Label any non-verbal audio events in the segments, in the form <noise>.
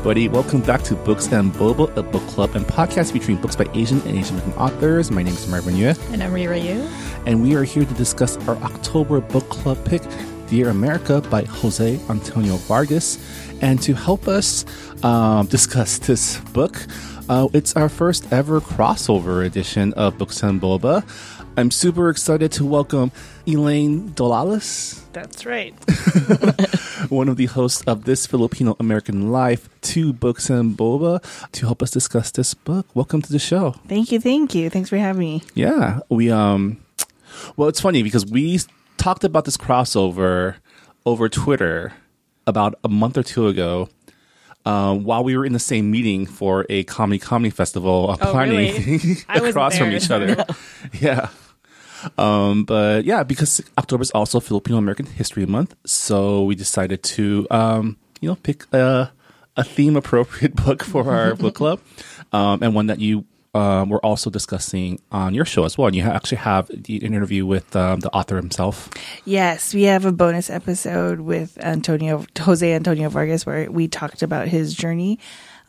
Everybody, welcome back to Books and Boba, a book club and podcast featuring books by Asian and Asian American authors. My name is Marvin Yueh, And I'm Reera Yoo. and we are here to discuss our October book club pick, Dear America by Jose Antonio Vargas. And to help us um, discuss this book, uh, it's our first ever crossover edition of Books and Boba. I'm super excited to welcome Elaine Dolalis. That's right. <laughs> one of the hosts of this Filipino American Life, to Books and Boba, to help us discuss this book. Welcome to the show. Thank you, thank you. Thanks for having me. Yeah, we um, well, it's funny because we talked about this crossover over Twitter about a month or two ago. Um, while we were in the same meeting for a comedy comedy festival, uh, Oh, planning really? <laughs> Across from each other. <laughs> Yeah. Um, but yeah, because October is also Filipino American History Month, so we decided to, um, you know, pick a, a theme appropriate <laughs> book for our book club, um, and one that you um, were also discussing on your show as well. And you actually have the interview with um, the author himself. Yes, we have a bonus episode with Antonio Jose Antonio Vargas where we talked about his journey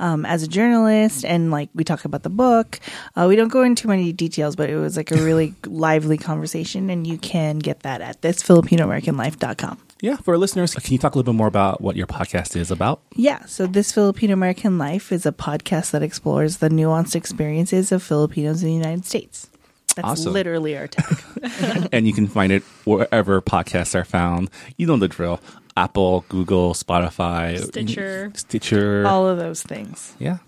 um, as a journalist and like we talk about the book. Uh, we don't go into many details, but it was like a really <laughs> lively conversation, and you can get that at this FilipinoAmericanLife.com. Yeah, for our listeners, can you talk a little bit more about what your podcast is about? Yeah, so this Filipino American Life is a podcast that explores the nuanced experiences of Filipinos in the United States. That's Awesome. literally our tag. <laughs> <laughs> and you can find it wherever podcasts are found. You know the drill. Apple, Google, Spotify, Stitcher. Stitcher. All of those things. Yeah.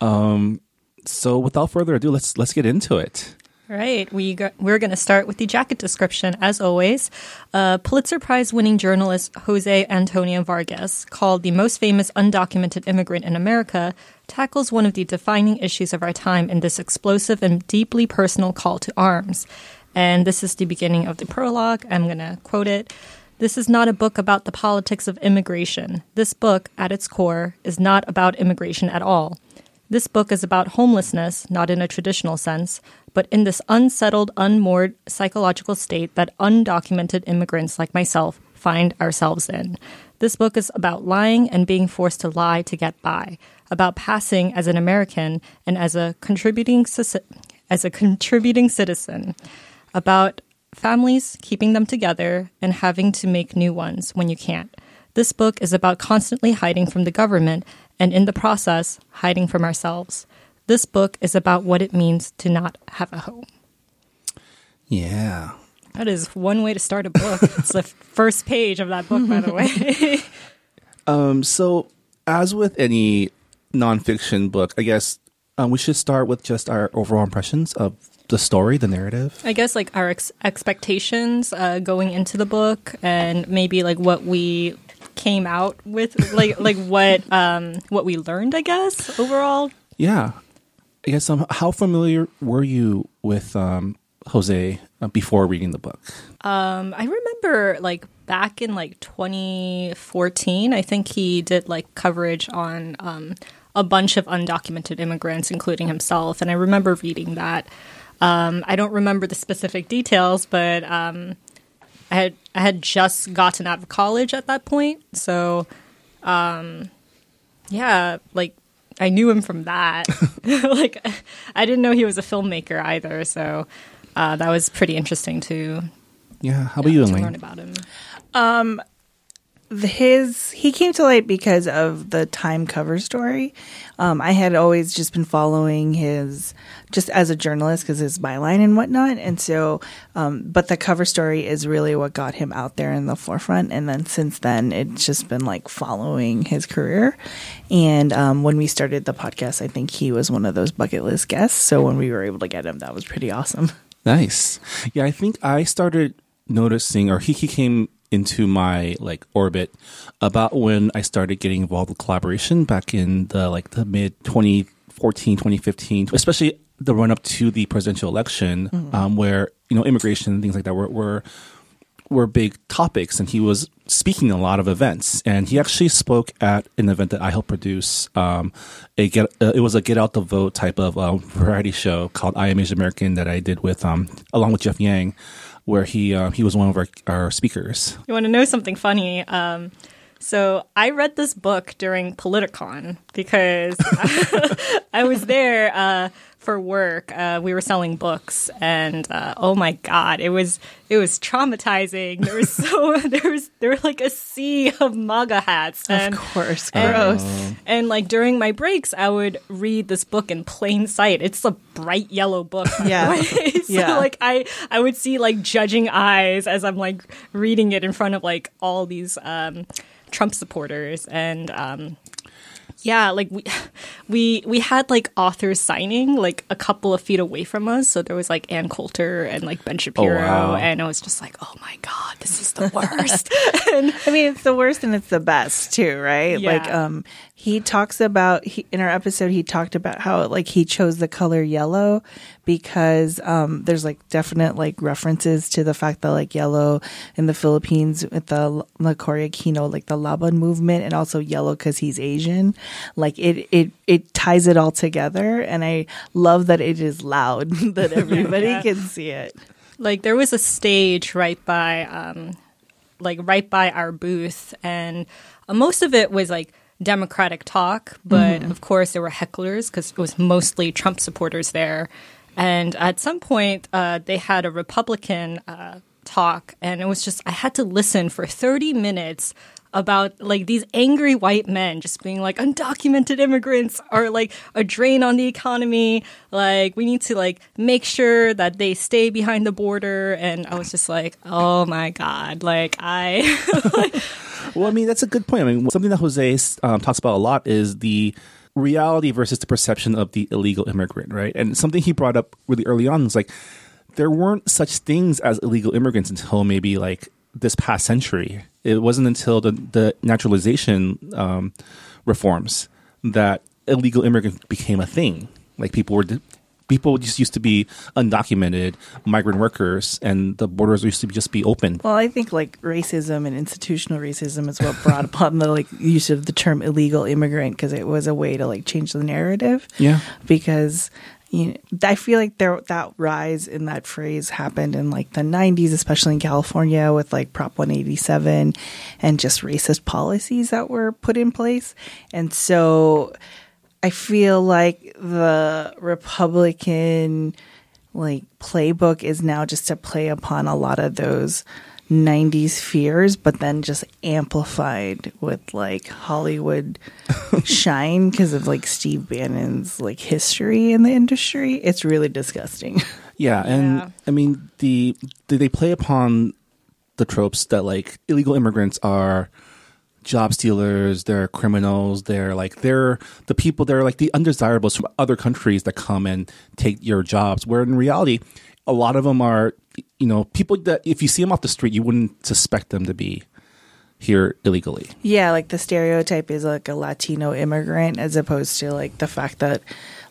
Um, so without further ado, let's let's get into it. All right. We go, we're going to start with the jacket description, as always. Uh, Pulitzer Prize winning journalist Jose Antonio Vargas, called the most famous undocumented immigrant in America, tackles one of the defining issues of our time in this explosive and deeply personal call to arms. And this is the beginning of the prologue. I'm going to quote it. This is not a book about the politics of immigration. This book, at its core, is not about immigration at all. This book is about homelessness, not in a traditional sense, but in this unsettled, unmoored psychological state that undocumented immigrants like myself find ourselves in. This book is about lying and being forced to lie to get by, about passing as an American and as a contributing as a contributing citizen, about families keeping them together and having to make new ones when you can't. This book is about constantly hiding from the government and in the process, hiding from ourselves. This book is about what it means to not have a home. Yeah. That is one way to start a book. <laughs> it's the first page of that book, by the way. <laughs> Um, so as with any nonfiction book, I guess um, we should start with just our overall impressions of the story, the narrative. I guess like our ex- expectations uh, going into the book, and maybe like what we came out with, like like what um, what we learned. I guess overall. Yeah. I guess um, how familiar were you with um, Jose uh, before reading the book? Um, I remember like back in like 2014, I think he did like coverage on um, a bunch of undocumented immigrants, including himself, and I remember reading that. Um, I don't remember the specific details, but um, I had I had just gotten out of college at that point, so um, yeah, like I knew him from that. <laughs> <laughs> like I didn't know he was a filmmaker either, so uh, that was pretty interesting to Yeah. How about you, to Elaine? learn about him. His he came to light because of the time cover story. Um, i had always just been following his just as a journalist because his byline and whatnot. And so um, but the cover story is really what got him out there in the forefront. And then since then it's just been like following his career. And um, when we started the podcast i think he was one of those bucket list guests. So when we were able to get him that was pretty awesome. Nice. Yeah, I think I started noticing, or he, he came into my like orbit about when I started getting involved with collaboration back in the like the mid 2014, 2015, especially the run up to the presidential election, um, where you know immigration and things like that were, were were big topics, and he was speaking a lot of events. And he actually spoke at an event that I helped produce. Um, a get uh, it was a get out the vote type of um, variety show called I Am Asian American that I did with um, along with Jeff Yang, where he uh, he was one of our, our speakers. You want to know something funny? Um, so I read this book during Politicon because <laughs> I was there uh, for work. Uh, we were selling books, and uh, oh my god, it was it was traumatizing. There was so <laughs> there was there were like a sea of MAGA hats, and of course, gross. and like during my breaks, I would read this book in plain sight. It's a bright yellow book. <laughs> Yeah. so Yeah. like I I would see like judging eyes as I'm like reading it in front of like all these um, Trump supporters and um, yeah, like we <laughs> we we had like authors signing like a couple of feet away from us. So there was like Ann Coulter and like Ben Shapiro, wow. and I was just like, oh my god, this is the worst. <laughs> and I mean, it's the worst and it's the best too, right? Yeah. Like, um, he talks about he, in our episode. He talked about how like he chose the color yellow because um, there's like definite like references to the fact that like yellow in the Philippines with the the Cory Aquino like the Laban movement, and also yellow because he's Asian. Like it it it ties it all together, and I love that it is loud <laughs> that <laughs> everybody Yeah. can see it. like there was a stage right by um like right by our booth and uh, most of it was like democratic talk but of course there were hecklers because it was mostly trump supporters there. And at some point uh, they had a republican uh, talk and it was just i had to listen for 30 minutes about like these angry white men just being like undocumented immigrants are like a drain on the economy. Like we need to like make sure that they stay behind the border. And i was just like oh my god like i <laughs> Well, I mean, that's a good point. I mean, something that Jose um, talks about a lot is the reality versus the perception of the illegal immigrant, right? And something he brought up really early on is like there weren't such things as illegal immigrants until maybe like this past century. It wasn't until the, the naturalization um, reforms that illegal immigrant became a thing. Like people were people just used to be undocumented migrant workers, and the borders used to be, just be open. Well, I think like racism and institutional racism is what brought upon the like use of the term illegal immigrant because it was a way to like change the narrative. Yeah. Because you know, I feel like there that rise in that phrase happened in like the 90s, especially in California with like Prop 187 and just racist policies that were put in place. And so I feel like the Republican like playbook is now just to play upon a lot of those 90s fears but then just amplified with like Hollywood <laughs> shine because of like Steve Bannon's like history in the industry it's really disgusting Yeah, and Yeah. I mean the, the they play upon the tropes that like illegal immigrants are job stealers, they're criminals, they're like they're the people they're like the undesirables from other countries that come and take your jobs. Where in reality, a lot of them are you know people that if you see them off the street, you wouldn't suspect them to be here illegally. Yeah, like the stereotype is like a Latino immigrant as opposed to like the fact that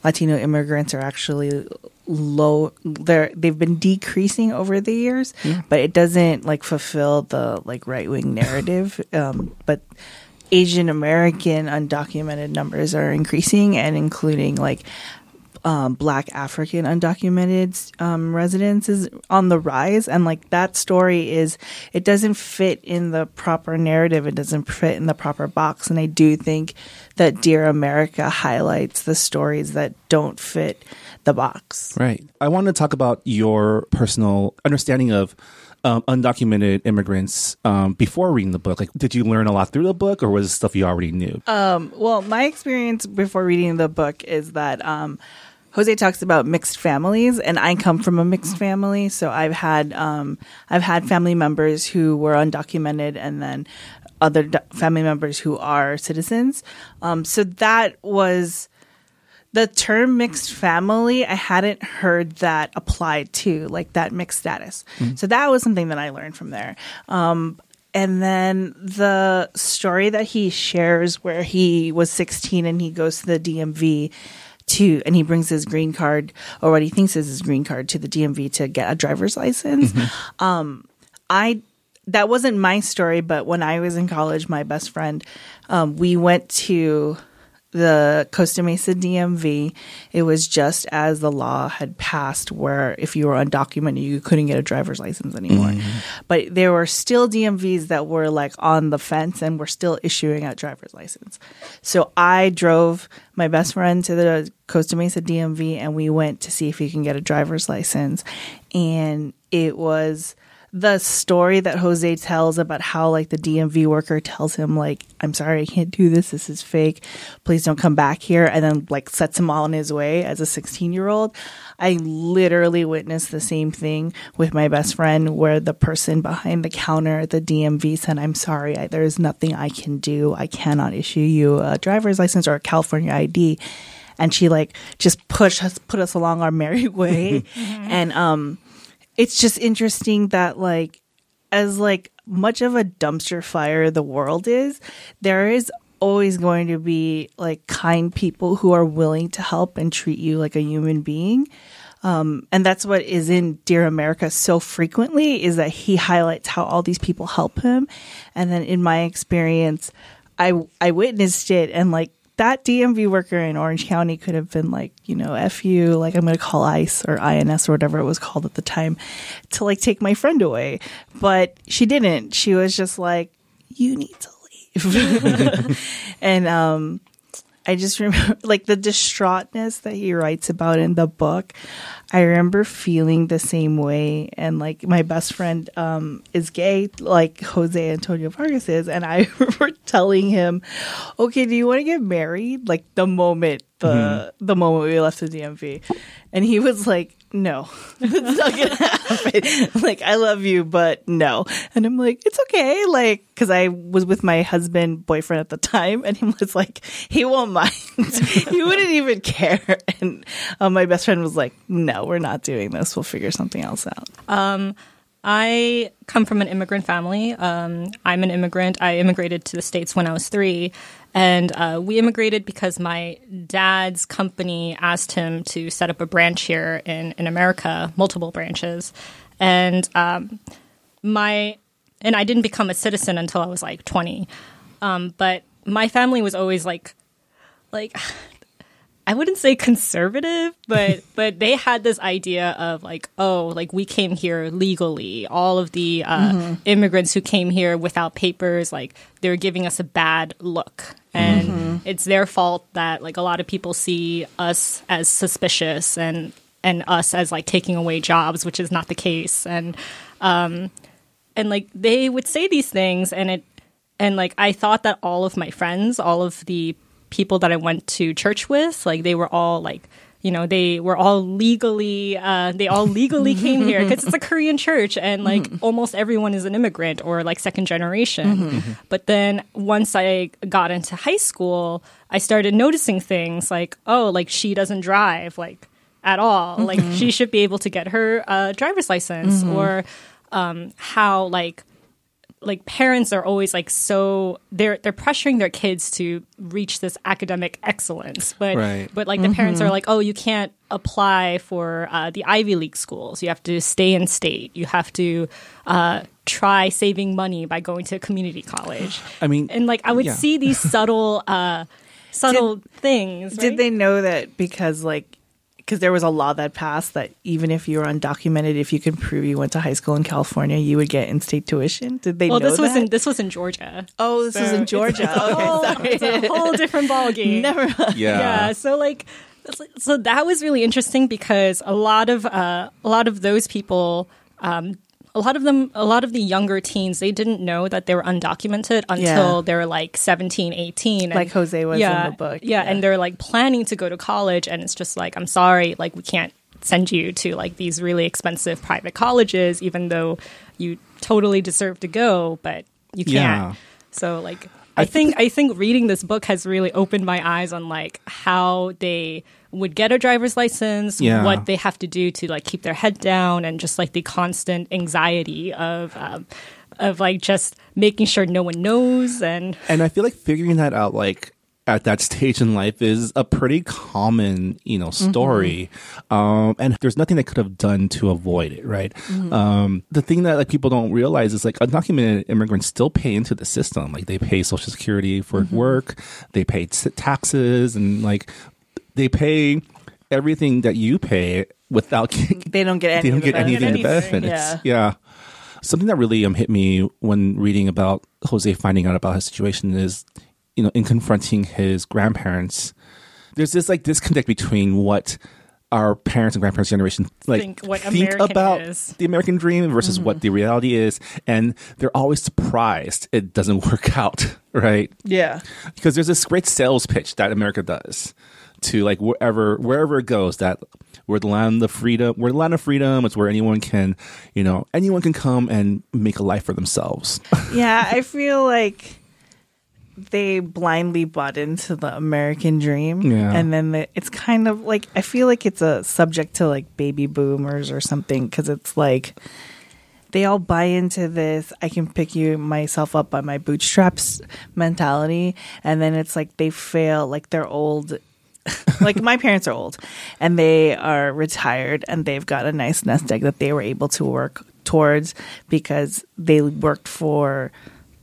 Latino immigrants are actually low they're they've been decreasing over the years, but it doesn't like fulfill the like right-wing narrative. <laughs> Um but Asian American undocumented numbers are increasing and including like um, black African undocumented um, residents is on the rise. And like that story is, it doesn't fit in the proper narrative. It doesn't fit in the proper box. And I do think that Dear America highlights the stories that don't fit the box. Right. I want to talk about your personal understanding of um, undocumented immigrants um, before reading the book. Like, did you learn a lot through the book, or was it stuff you already knew? Well, my experience before reading the book is that um, Jose talks about mixed families, and I come from a mixed family, so I've had um, I've had family members who were undocumented, and then other do- family members who are citizens. Um, so that was the term mixed family i hadn't heard that applied to like that mixed status. So that was something that i learned from there. Um, and then the story that he shares where he was 16 and he goes to the dmv to, and he brings his green card or what he thinks is his green card to the DMV to get a driver's license. Um, I that wasn't my story, but when I was in college, my best friend, um, we went to the Costa Mesa DMV. It was just as the law had passed, where if you were undocumented, you couldn't get a driver's license anymore. Mm-hmm. But there were still DMVs that were like on the fence and were still issuing a driver's license. So I drove my best friend to the Costa Mesa DMV, and we went to see if he can get a driver's license, and it was the story that Jose tells about how like the DMV worker tells him like I'm sorry I can't do this. This is fake. Please don't come back here and then like sets him all on his way as a 16 year old I literally witnessed the same thing with my best friend where the person behind the counter at the DMV said I'm sorry. I, there is nothing I can do. I cannot issue you a driver's license or a California ID and she like just pushed us put us along our <laughs> merry way. And um it's just interesting that like as like much of a dumpster fire the world is there is always going to be like kind people who are willing to help and treat you like a human being. Um, and that's what is in dear america so frequently is that he highlights how all these people help him. And then in my experience i i witnessed it and like that DMV worker in Orange County could have been like, you know, F you, like I'm going to call ICE or INS or whatever it was called at the time to like take my friend away. But she didn't. She was just like, you need to leave. <laughs> and, um, I just remember <laughs> like the distraughtness that he writes about in the book. I remember feeling the same way. And like my best friend um, is gay, like Jose Antonio Vargas is. And I <laughs> remember telling him, okay, do you want to get married? Like the moment, the, the moment we left the DMV. And he was like, no, <laughs> it's not gonna happen. like, I love you, but no. And I'm like, it's okay. Like, cause I was with my husband, boyfriend at the time, and he was like, he won't mind. <laughs> he wouldn't even care. And um, my best friend was like, no, we're not doing this. We'll figure something else out. I come from an immigrant family. Um, I'm an immigrant. I immigrated to the States when I was three. And uh, we immigrated because my dad's company asked him to set up a branch here in, in America, multiple branches. And um, my and I didn't become a citizen until I was like 20. Um, but my family was always like, like I wouldn't say conservative, but <laughs> but they had this idea of like, oh, like we came here legally. All of the uh, immigrants who came here without papers, like they're giving us a bad look, and it's their fault that like a lot of people see us as suspicious and and us as like taking away jobs, which is not the case, and um, and like they would say these things, and it and like I thought that all of my friends, all of the people that I went to church with, like they were all like, you know, they were all legally, uh, they all legally came here because it's a Korean church and like almost everyone is an immigrant or like second generation. But then once I got into high school, I started noticing things like, oh, like she doesn't drive, like at all. Like she should be able to get her uh, driver's license or um, how like like parents are always like so they're they're pressuring their kids to reach this academic excellence. But Right. but like the parents are like oh you can't apply for uh, the ivy league schools. You have to stay in state. You have to uh, try saving money by going to a community college. I mean, and like i would yeah. see these subtle uh <laughs> subtle things Did they know that because like because there was a law that passed that even if you were undocumented, if you could prove you went to high school in California, you would get in-state tuition. Did they well know this was in this was in georgia oh, this was in Georgia. it's a okay, whole- sorry. it's a whole different ballgame Never. yeah. yeah so like so that was really interesting because a lot of uh, a lot of those people um, a lot of them a lot of the younger teens they didn't know that they were undocumented until Yeah. they were like 17 18 and- Like Jose was in the book, yeah, yeah. and they're like planning to go to college and it's just like i'm sorry like we can't send you to like these really expensive private colleges even though you totally deserve to go but you can't Yeah. so like I think I think reading this book has really opened my eyes on like how they would get a driver's license, Yeah. what they have to do to like keep their head down, and just like the constant anxiety of um, of like just making sure no one knows and And I feel like figuring that out, like at that stage in life is a pretty common, you know, story. Um, and there's nothing they could have done to avoid it, right? Um, the thing that like people don't realize is like undocumented immigrants still pay into the system. Like they pay social security for work, they pay t- taxes and like they pay everything that you pay without <laughs> They don't get any. they don't get anything in the benefits. Yeah. Yeah. Something that really um, hit me when reading about Jose finding out about his situation is, you know, in confronting his grandparents, there's this like disconnect between what our parents and grandparents generation like Think American about is. the American dream versus Mm-hmm. what the reality is, and they're always surprised it doesn't <laughs> work out, right? Yeah. because there's this great sales pitch that America does to like wherever wherever it goes that we're the land of freedom we're the land of freedom it's where anyone can you know anyone can come and make a life for themselves <laughs> Yeah, I feel like they blindly bought into the American dream. Yeah. And then the, it's kind of like, I feel like it's a subject to like baby boomers or something because it's like they all buy into this I can pick you myself up by my bootstraps mentality. And then it's like they fail, like they're old. <laughs> like my parents are old and they are retired and they've got a nice nest egg that they were able to work towards because they worked for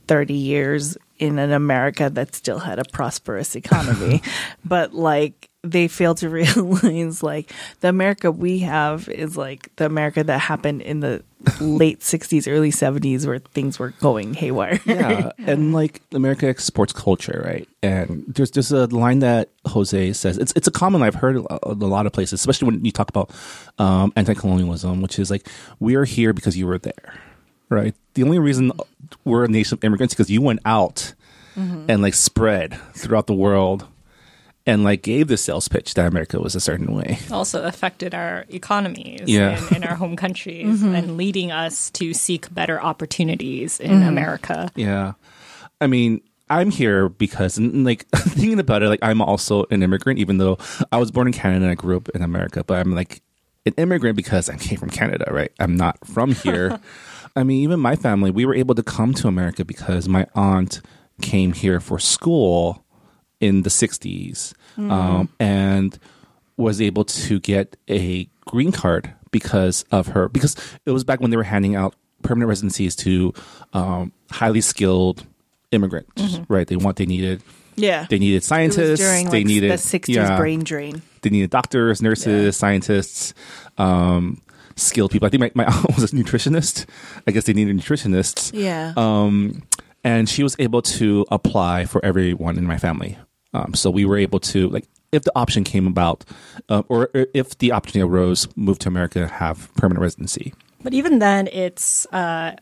30 years in an America that still had a prosperous economy. <laughs> but like they fail to <laughs> realize like the America we have is like the America that happened in the late <laughs> 60s, early 70s where things were going haywire. yeah <laughs> and like america exports culture right? And there's there's a line that jose says it's it's a common i've heard a, lot of places especially when you talk about um, anti-colonialism which is like we are here because you were there right? The only reason we're a nation of immigrants is because you went out and like spread throughout the world and like gave the sales pitch that america was a certain way also affected our economies Yeah. in, in our home countries mm-hmm. and leading us to seek better opportunities in mm-hmm. America. Yeah. I mean, I'm here because, and, like, <laughs> thinking about it, like, I'm also an immigrant, even though I was born in Canada and I grew up in America, but I'm like an immigrant because I came from Canada, right? I'm not from here. <laughs> I mean, even my family, we were able to come to America because my aunt came here for school in the 60s um, and was able to get a green card because of her because it was back when they were handing out permanent residencies to um, highly skilled immigrants right they want they needed Yeah. they needed scientists during they needed the 60s yeah, brain drain. they needed doctors nurses scientists um, skilled people i think my, my <laughs> aunt was a nutritionist i guess they needed nutritionists Yeah. um, and she was able to apply for everyone in my family. Um, so we were able to like if the option came about, uh, or if the opportunity arose, move to America, have permanent residency. But even then, it's uh,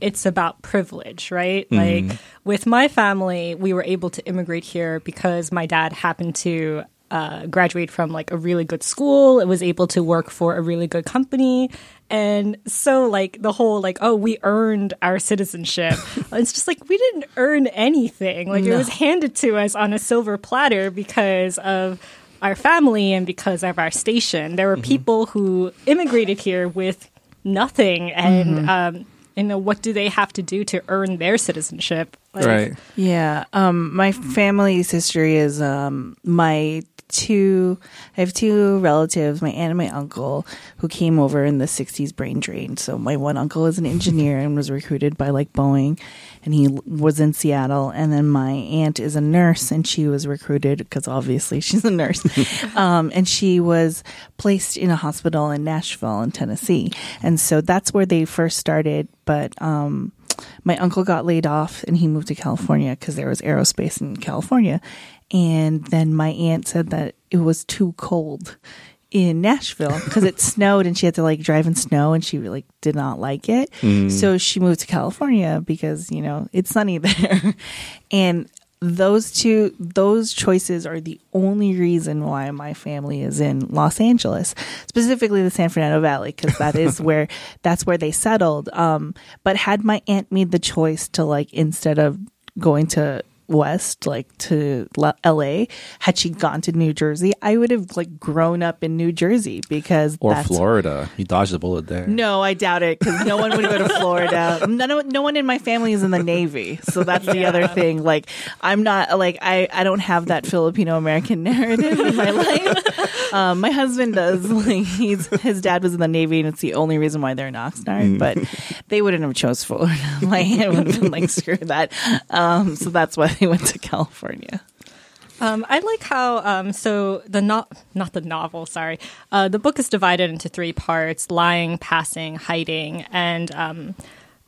it's about privilege, right? Like with my family, we were able to immigrate here because my dad happened to uh, graduate from like a really good school. It was able to work for a really good company, and so like the whole like oh we earned our citizenship. <laughs> it's just like we didn't earn anything. Like it was handed to us on a silver platter because of our family and because of our station. There were people who immigrated here with nothing and um you know what do they have to do to earn their citizenship Like, right. Yeah. Um, my family's history is um, my two. I have two relatives, my aunt and my uncle, who came over in the '60s brain drain. So my one uncle is an engineer and was recruited by like Boeing, and he was in Seattle. And then my aunt is a nurse, and she was recruited because obviously she's a nurse, <laughs> um, and she was placed in a hospital in Nashville, in Tennessee. And so that's where they first started. But um, my uncle got laid off and he moved to California because there was aerospace in California. And then my aunt said that it was too cold in Nashville because it <laughs> snowed and she had to like drive in snow and she like did not like it. So she moved to California because, you know, it's sunny <laughs> there. and those two those choices are the only reason why my family is in Los Angeles, specifically the San Fernando Valley, because that is <laughs> where that's where they settled. Um, but had my aunt made the choice to like instead of going to west, like to L.A. Had she gone to New Jersey, I would have like grown up in New Jersey because Or that's Florida. He dodged the bullet there. No, I doubt it because no one would go to Florida. No, no one in my family is in the Navy, so that's the other thing. Like, I'm not like I. I don't have that Filipino American narrative in my life. Um, my husband does. <laughs> Like, he's his dad was in the Navy, and it's the only reason why they're in Oxnard. But they wouldn't have chose Florida. <laughs> My aunt would have been like, screw that. Um, so that's why they <laughs> went to California. Um, I like how um, so the not not the novel, sorry, uh, the book is divided into three parts: lying, passing, hiding, and um,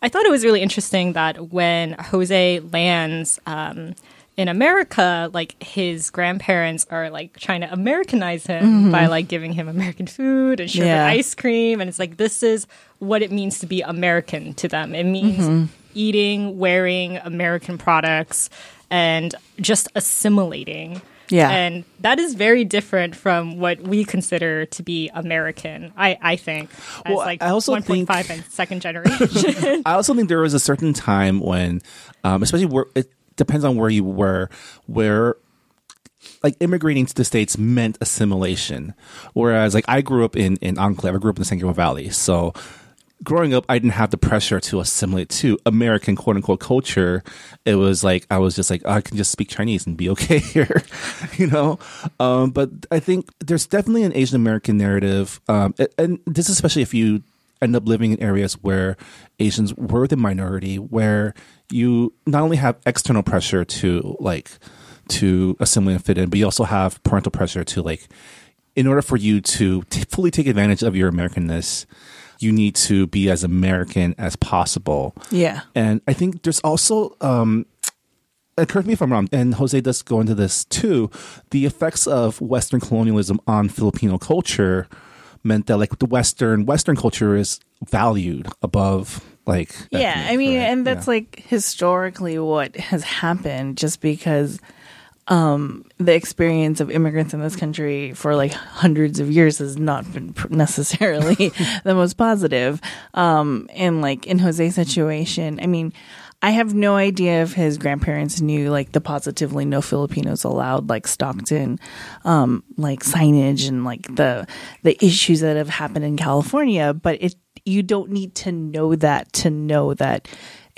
I thought it was really interesting that when Jose lands um, in America, like his grandparents are like trying to Americanize him by like giving him American food and sugar Yeah. ice cream, and it's like this is what it means to be American to them. It means eating, wearing American products, and just assimilating. Yeah. And that is very different from what we consider to be American, I, I think. As Well, like I also 1.5 think- and second generation. <laughs> I also think there was a certain time when, um, especially where it depends on where you were, where like immigrating to the states meant assimilation. Whereas like I grew up in in Enclave, I grew up in the San Gabriel Valley, so. Growing up, I didn't have the pressure to assimilate to American quote unquote culture. It was like I was just like oh, I can just speak Chinese and be okay <laughs> here, <laughs> you know. Um, but I think there's definitely an Asian American narrative, um, and this is especially if you end up living in areas where Asians were the minority, where you not only have external pressure to like to assimilate and fit in, but you also have parental pressure to like, in order for you to t- fully take advantage of your Americanness, you need to be as American as possible. Yeah. And I think there's also, um, correct me if I'm wrong, and Jose does go into this too. The effects of Western colonialism on Filipino culture meant that like the Western Western culture is valued above like Yeah, ethnic, I mean, right? and that's Yeah. like historically what has happened just because um, the experience of immigrants in this country for like hundreds of years has not been necessarily <laughs> the most positive. Um, and like in Jose's situation, I mean, I have no idea if his grandparents knew like the positively no Filipinos allowed like Stockton, um, like signage and like the the issues that have happened in California. But it you don't need to know that to know that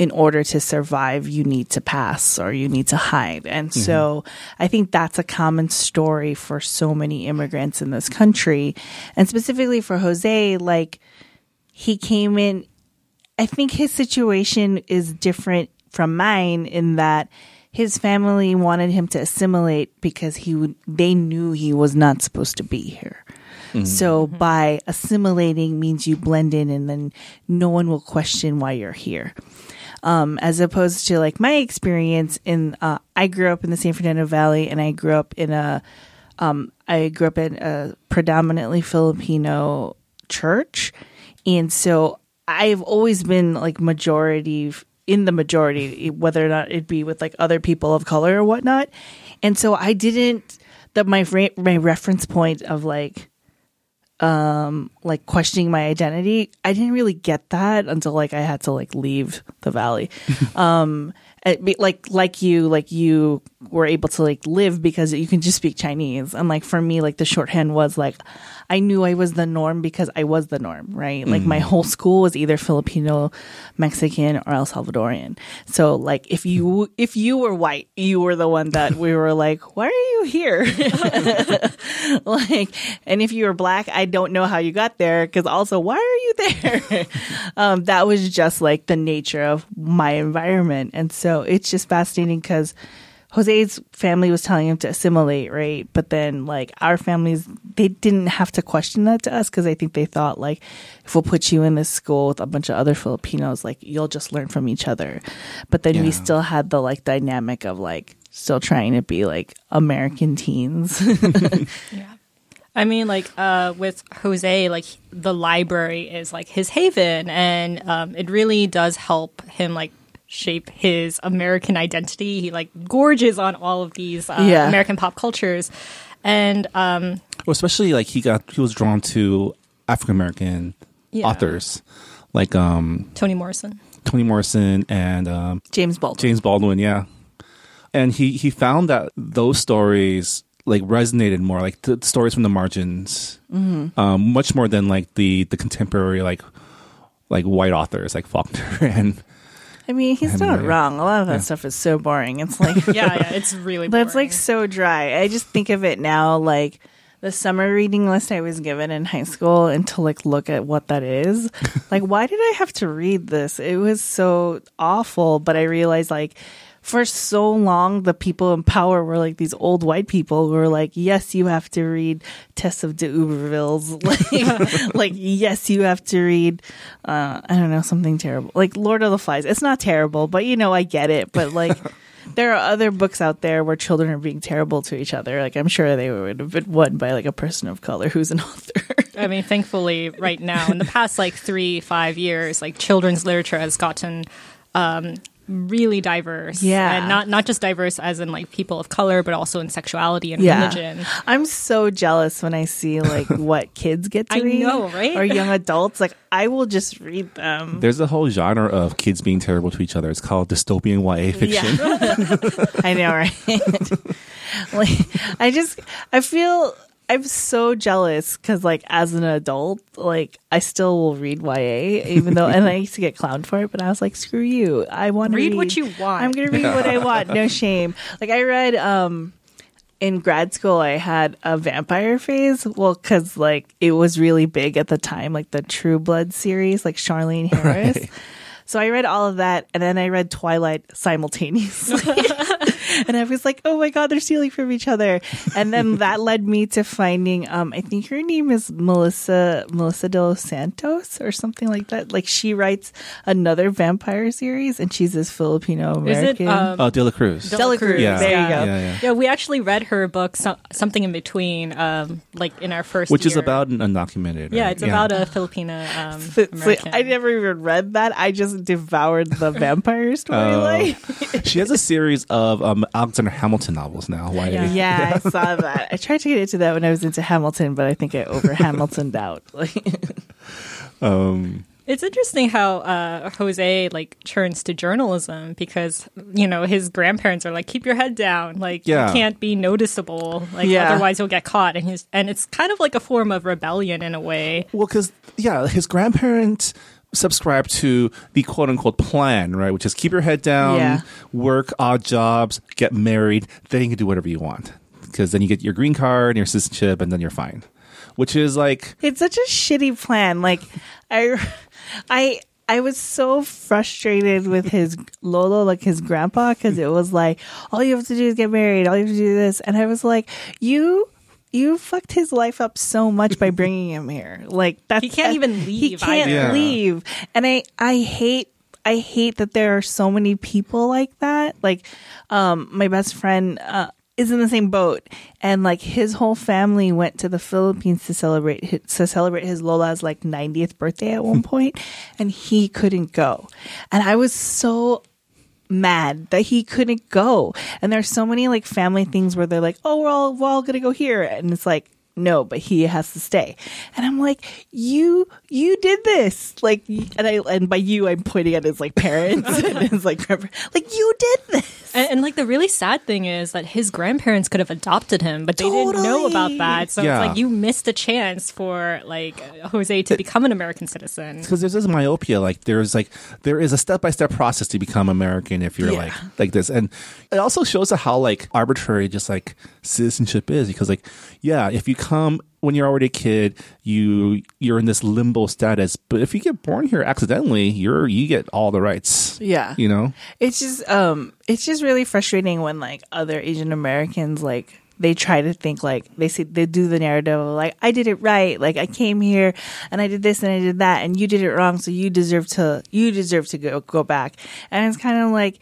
in order to survive you need to pass or you need to hide. And mm-hmm. so I think that's a common story for so many immigrants in this country. And specifically for Jose, like he came in I think his situation is different from mine in that his family wanted him to assimilate because he would, they knew he was not supposed to be here. Mm-hmm. So by assimilating means you blend in and then no one will question why you're here. Um, as opposed to like my experience in, uh, I grew up in the San Fernando Valley and I grew up in a, um, I grew up in a predominantly Filipino church. And so I've always been like majority in the majority, whether or not it be with like other people of color or whatnot. And so I didn't, that my, my reference point of like, um like questioning my identity. I didn't really get that until like i had to like leave the valley. <laughs> Um like like you like you were able to like live because you can just speak chinese. And like for me like the shorthand was like i knew i was the norm because i was the norm right? Like my whole school was either filipino mexican or el salvadorian. So like if you if you were white you were the one that we were like why are you here? <laughs> Like and if you were black i don't know how you got there because also why are you there? <laughs> Um that was just like the nature of my environment. And so it's just fascinating because jose's family was telling him to assimilate right? But then like our families they didn't have to question that to us because i think they thought like if we'll put you in this school with a bunch of other filipinos like you'll just learn from each other. But then we still had the like dynamic of like still trying to be like american teens. <laughs> Yeah. I mean, like uh, with Jose, like the library is like his haven, and um, it really does help him like shape his American identity. He like gorges on all of these uh, Yeah. American pop cultures, and um, Well, especially like he got he was drawn to African American Yeah. authors like um Toni Morrison. Toni Morrison and um, james baldwin James Baldwin. Yeah, and he he found that those stories like resonated more, like the, the stories from the margins, Mm-hmm. um, much more than like the the contemporary like like white authors like Faulkner <laughs> and I mean, he's not Hemingway. wrong. A lot of that Yeah. stuff is so boring. It's like <laughs> yeah, yeah, it's <laughs> really. That's boring. like so dry. I just think of it now like the summer reading list I was given in high school and to like look at what that is. <laughs> like why did I have to read this? It was so awful, but I realized like for so long the people in power were like these old white people who were like, Yes, you have to read Tess of the d'Urbervilles. <laughs> Like like yes, you have to read uh I don't know, something terrible. Like Lord of the Flies. It's not terrible, but you know, I get it. But like <laughs> there are other books out there where children are being terrible to each other. Like I'm sure they would have been won by like a person of color who's an author. I mean, thankfully, right now, in the past like three, five years, like children's literature has gotten um, really diverse. Yeah. and not not just diverse as in like people of color, but also in sexuality and Yeah. religion. I'm so jealous when I see like <laughs> what kids get to I read. know, right? Or young adults. Like I will just read them. there's a whole genre of kids being terrible to each other. It's called dystopian YA fiction. Yeah. <laughs> I know, right? <laughs> like I just I feel I'm so jealous because, like, as an adult, like, I still will read YA, even though, and I used to get clowned for it, but I was like, screw you. I want to Read read, what you want. I'm going to read what I <laughs> want. No shame. Like, I read, um, in grad school, I had a vampire phase. Well, because, like, it was really big at the time, like the True Blood series, like Charlaine Harris. Right. So I read all of that, and then I read Twilight simultaneously. <laughs> and I was like, "Oh my god, they're stealing from each other!" And then <laughs> that led me to finding, um, I think her name is Melissa Melissa de los Santos or something like that. Like she writes another vampire series, and she's this Filipino Is it? American. Um, Oh, De La Cruz. Dela Cruz. Yeah. There you go. Yeah, yeah. yeah, we actually read her book, so, something in between, um, like in our first, Which is about an undocumented. Yeah, right? it's about a Filipino. um, <laughs> So- so American. I never even read that. I just devoured the <laughs> vampire storyline. She has a series of um, Alexander Hamilton novels now. YA. Yeah. Yeah, I <laughs> saw that. I tried to get into that when I was into Hamilton, but I think I over Hamiltoned out. <laughs> Um, It's interesting how uh, Jose like turns to journalism because you know his grandparents are like, keep your head down, like Yeah. you can't be noticeable, like Yeah. otherwise you'll get caught. And he's and it's kind of like a form of rebellion in a way. well, because yeah, his grandparents subscribe to the quote unquote plan, right? Which is keep your head down, Yeah. work odd jobs, get married, then you can do whatever you want. Because then you get your green card and your citizenship, and then you're fine. Which is like it's such a shitty plan. Like, I, <laughs> I, I was so frustrated with his Lolo, like his grandpa, because it was like, all you have to do is get married. All you have to do this, and I was like, you. You fucked his life up so much by bringing him here. Like that's He can't even leave. He can't. Yeah. leave, and I I hate I hate that there are so many people like that. Like, um, my best friend uh, is in the same boat, and like his whole family went to the Philippines to celebrate his, to celebrate his Lola's like 90th birthday at one <laughs> point, and he couldn't go, and I was so mad that he couldn't go. And there's so many like family things where they're like, "Oh, we're all we're all gonna go here," and it's like. No, but he has to stay, and I'm like, you, you did this, like, and I, and by you, I'm pointing at his like parents <laughs> and his like, grandpa- like you did this. And, and like the really sad thing is that his grandparents could have adopted him, but they didn't know about that. So Yeah. it's like you missed a chance for like Jose to become an American citizen. because there's this myopia like there's like there is a step-by-step process to become american if you're Yeah. like like this and it also shows how like arbitrary just like citizenship is because like yeah if you come when you're already a kid you you're in this limbo status. But if you get born here accidentally you're you get all the rights. Yeah. you know? It's just um it's just really frustrating when like other Asian Americans like they try to think like they say they do the narrative of like I did it right. Like I came here and I did this and I did that and you did it wrong. So you deserve to you deserve to go go back. And it's kind of like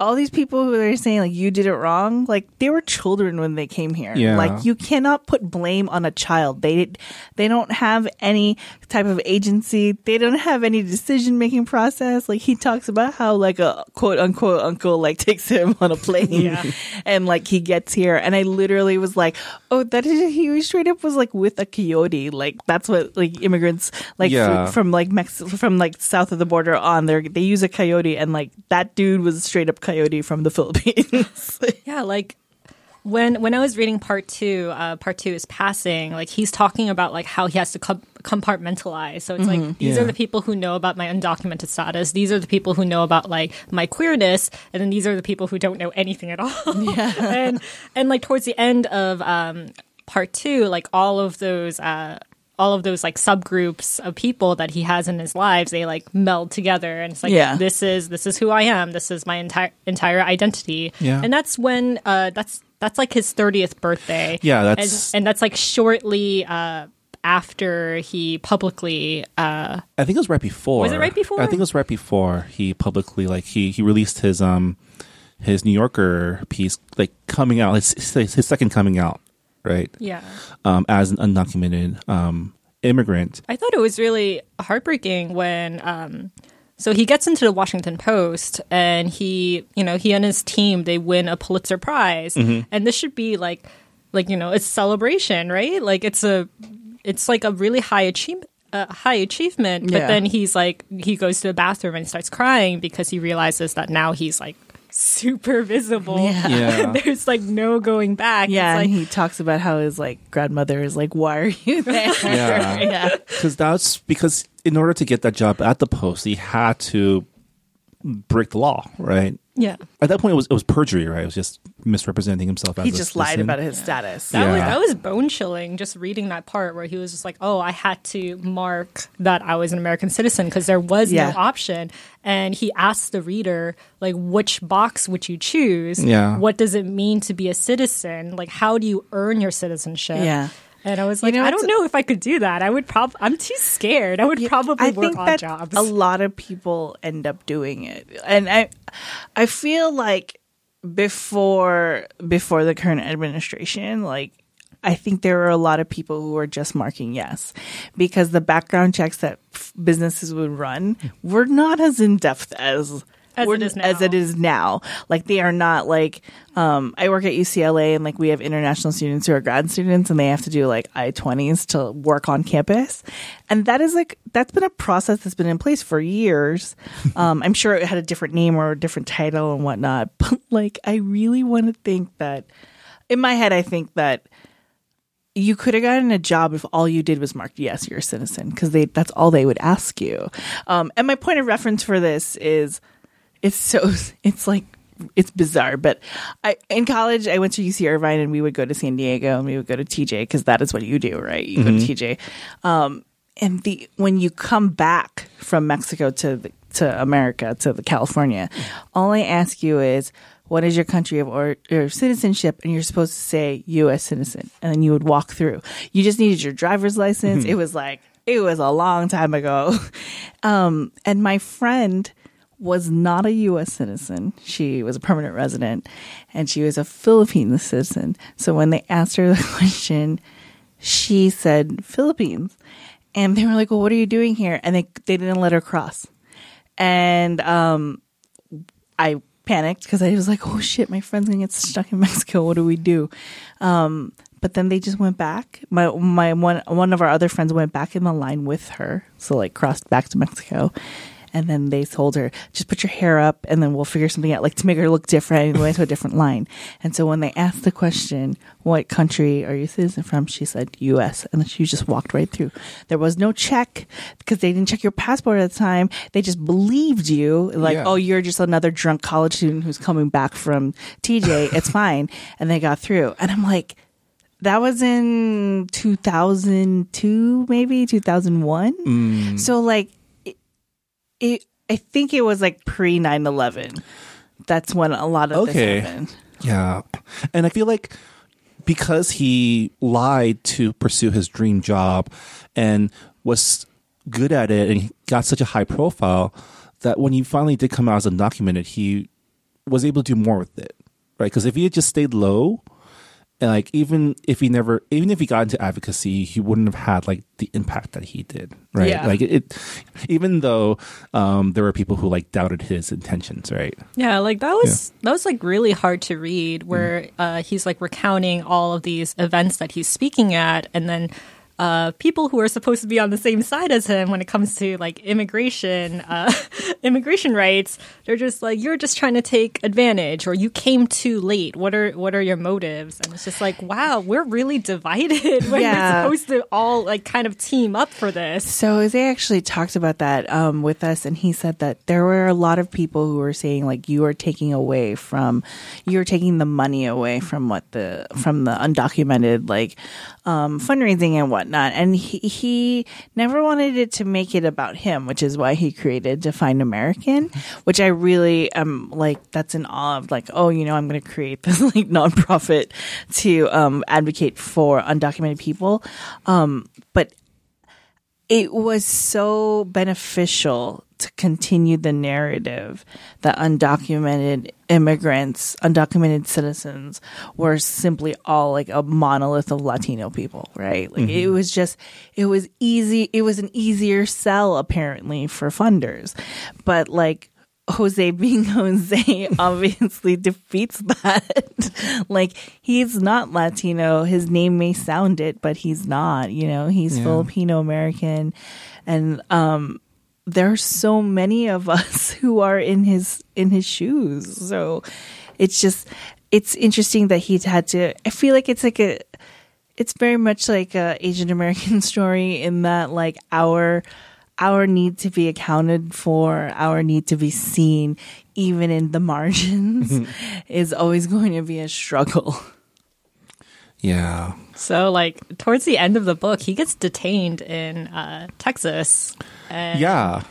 all these people who are saying like you did it wrong like they were children when they came here Yeah. like you cannot put blame on a child they they don't have any type of agency they don't have any decision making process like he talks about how like a quote unquote uncle like <laughs> takes him on a plane Yeah. and like he gets here and i literally was like oh that is he straight up was like with a coyote like that's what like immigrants like Yeah. fr- from like Mex- from like south of the border on there they use a coyote and like that dude was straight up coyote from the <laughs> Philippines. <laughs> Yeah, like when when I was reading part two, uh, part two is passing. Like he's talking about like how he has to com- compartmentalize. So it's like these Yeah. are the people who know about my undocumented status. These are the people who know about like my queerness, and then these are the people who don't know anything at all. <laughs> Yeah. and and like towards the end of um, part two, like all of those. Uh, all of those like subgroups of people that he has in his lives, they like meld together, and it's like Yeah. this is this is who I am. This is my entire entire identity. Yeah. and that's when uh, that's that's like his thirtieth birthday. Yeah, that's- and, and that's like shortly uh, after he publicly. Uh, I think it was right before. Was it right before? I think it was right before he publicly like he he released his um his New Yorker piece like coming out his his, his second coming out right yeah, um as an undocumented um immigrant. I thought it was really heartbreaking when. Um, so he gets into the Washington Post, and he, you know, he and his team they win a Pulitzer Prize, Mm-hmm. and this should be like, like you know, it's celebration, right? Like it's a, it's like a really high achievement. Uh, high achievement, but Yeah. then he's like he goes to the bathroom and starts crying because he realizes that now he's like super visible. Yeah. <laughs> Yeah. There's like no going back. yeah, It's and he talks about how his like grandmother is like, "Why are you there?" <laughs> Yeah. yeah. Because that's because in order to get that job at the post, he had to break the law, right? yeah. At that point, it was it was perjury, right? It was just misrepresenting himself. As He a just lied about his status. That was that was bone chilling. Just reading that part where he was just like, "Oh, I had to mark that I was an American citizen because there was Yeah. no option." And he asked the reader, like, "Which box would you choose? Yeah. What does it mean to be a citizen? Like, how do you earn your citizenship?" Yeah. And I was like, know, I don't know if I could do that. I would probably. I'm too scared. I would probably I work think odd that jobs. a lot of people end up doing it, and I, I feel like before before the current administration, like I think there were a lot of people who were just marking yes because the background checks that f- businesses would run were not as in depth as. As it is as now. it is now. Like they are not like um I work at UCLA and like we have international students who are grad students and they have to do like I twenties to work on campus. And that is like that's been a process that's been in place for years. <laughs> Um I'm sure it had a different name or a different title and whatnot. <laughs> But like I really want to think that in my head I think that you could have gotten a job if all you did was mark yes you're a citizen because they that's all they would ask you um, and my point of reference for this is it's so <laughs> it's like it's bizarre but i in college i went to uc irvine and we would go to san diego and we would go to tj because that is what you do right? You go to tj um, and the when you come back from mexico to the, to america to the california all i ask you is what is your country of or, or citizenship? And you're supposed to say us citizen. And then you would walk through. You just needed your driver's license. It was like it was a long time ago. <laughs> Um, and my friend was not a U.S. citizen. She was a permanent resident, and she was a Philippine citizen. So when they asked her <laughs> the question, she said Philippines, and they were like, "Well, what are you doing here?" And they they didn't let her cross, and um, I panicked because I was like, "Oh shit, my friend's gonna get stuck in <laughs> Mexico. What do we do?" Um, but then they just went back. My my one one of our other friends went back in the line with her, so like crossed back to Mexico. And then they told her, just put your hair up and then we'll figure something out, like to make her look different and went to a different line. And so when they asked the question, what country are you citizen from? She said US. And then she just walked right through. There was no check because they didn't check your passport at the time. They just believed you, like, Yeah. oh, you're just another drunk college student who's coming back from TJ. <laughs> It's fine. And they got through. And I'm like, that was in 2002, maybe 2001. Mm. So like, it, I think it was like pre 9 11. That's when a lot of Okay. this happened. Yeah. And I feel like because he lied to pursue his dream job and was good at it and he got such a high profile that when he finally did come out as undocumented, he was able to do more with it. Right? Because if he had just stayed low, and like even if he never even if he got into advocacy he wouldn't have had like the impact that he did right Yeah. like it, it even though um there were people who like doubted his intentions right Yeah, like that was that was like really hard to read. Where uh, he's like recounting all of these events that he's speaking at, and then uh, people who are supposed to be on the same side as him when it comes to like immigration, uh, <laughs> immigration rights, they're just like you're just trying to take advantage, or you came too late. What are what are your motives? And it's just like, wow, we're really divided <laughs> when Yeah. we're supposed to all like kind of team up for this. So Jose actually talked about that um, with us, and he said that there were a lot of people who were saying like you are taking away from, you're taking the money away from what the from the undocumented like um, fundraising and whatnot, and he, he never wanted it to make it about him, which is why he created Define American, which I really am like that's in awe of like oh you know I'm going to create <laughs> this like nonprofit to um, advocate for undocumented people, um, but it was so beneficial to continue the narrative that undocumented immigrants, undocumented citizens were simply all like a monolith of Latino people, right? Like it was just, it was easy. It was an easier sell apparently for funders, but like, Jose being Jose <laughs> obviously defeats that. <laughs> like he's not Latino. His name may sound it, but he's not. You know, he's Yeah. Filipino American, and um, there are so many of us <laughs> who are in his in his shoes. So it's just it's interesting that he's had to. I feel like it's like a it's very much like a Asian American <laughs> story in that like our our need to be accounted for, our need to be seen, even in the margins, <laughs> is always going to be a struggle. Yeah. So, like towards the end of the book, he gets detained in uh, Texas. And Yeah.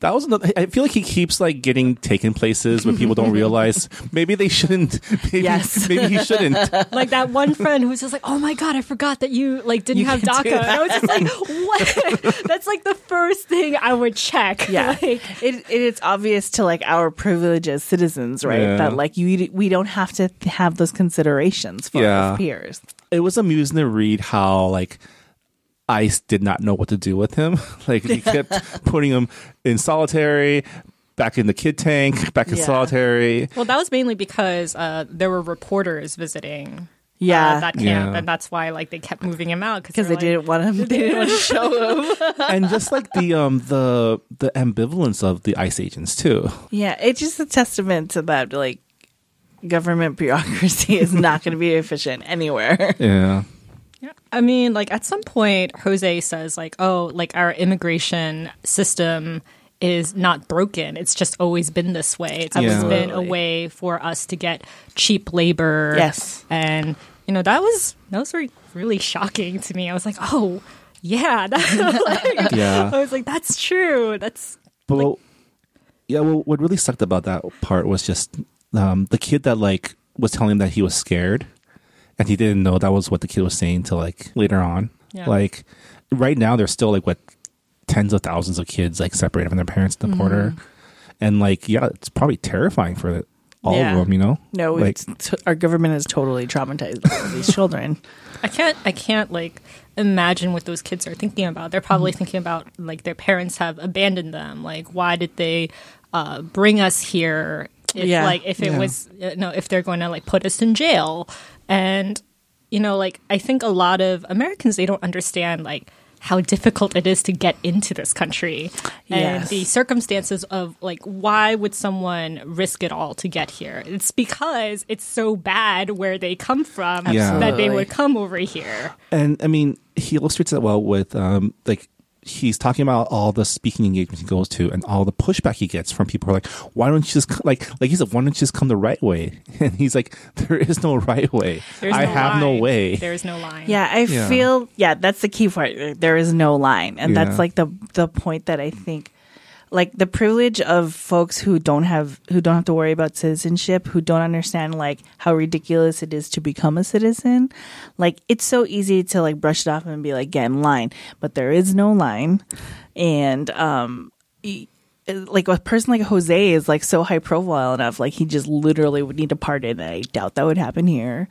That was another. I feel like he keeps like getting taken places where people don't realize. <laughs> Maybe they shouldn't. Maybe, Yes. <laughs> maybe he shouldn't. like that one friend who was just like, "Oh my god, I forgot that you like didn't You have DACA." And I was just like, <laughs> "What?" That's like the first thing I would check. Yeah, Like, it, it it's obvious to like our privilege as citizens, right? Yeah. That like you we don't have to have those considerations for Yeah. our peers. It was amusing to read how like ICE did not know what to do with him. <laughs> like he kept <laughs> putting him in solitary, back in the kid tank, back in Yeah. solitary. well, that was mainly because uh, there were reporters visiting. Yeah. uh, that camp, Yeah. and that's why like they kept moving him out Because they didn't want him, <laughs> they didn't want to show him. and just like the um the the ambivalence of the ICE agents too. Yeah, it's just a testament to that. Like, government bureaucracy is not going to be efficient anywhere. Yeah. Yeah. I mean, like at some point, Jose says, like, oh, like our immigration system is not broken. It's just always been this way. It's always Yeah. been a way for us to get cheap labor. Yes. And, you know, that was, that was re- really shocking to me. I was like, oh, yeah. That, <laughs> like, Yeah. I was like, that's true. That's, But what- yeah, well, what really sucked about that part was just um, the kid that like was telling him that he was scared, and he didn't know that was what the kid was saying till like later on. Yeah. Like right now, there's still like what tens of thousands of kids like separated from their parents at the border, and like yeah, it's probably terrifying for all Yeah. of them. You know, No, like it's t- our government is totally traumatized by these <laughs> children. I can't I can't like imagine what those kids are thinking about. They're probably thinking about like their parents have abandoned them. Like why did they uh, bring us here? If, Yeah. Like if it Yeah. was uh, no, if they're going to like put us in jail, and you know, like I think a lot of Americans they don't understand like how difficult it is to get into this country and Yes. the circumstances of like why would someone risk it all to get here it's because it's so bad where they come from Yeah. that they would come over here And I mean, he illustrates that well with um, like he's talking about all the speaking engagements he goes to and all the pushback he gets from people who are like, why don't you just c- like like he said, why don't you just come the right way? <laughs> And he's like, there is no right way. There's I no have no way. There's no line. Yeah, I Yeah. feel yeah, that's the key part. There is no line, and Yeah. that's like the the point that I think, like the privilege of folks who don't have who don't have to worry about citizenship, who don't understand like how ridiculous it is to become a citizen. Like it's so easy to like brush it off and be like, get in line, but there is no line, and um. like a person like Jose is like so high profile enough, like he just literally would need to pardon. I doubt that would happen here,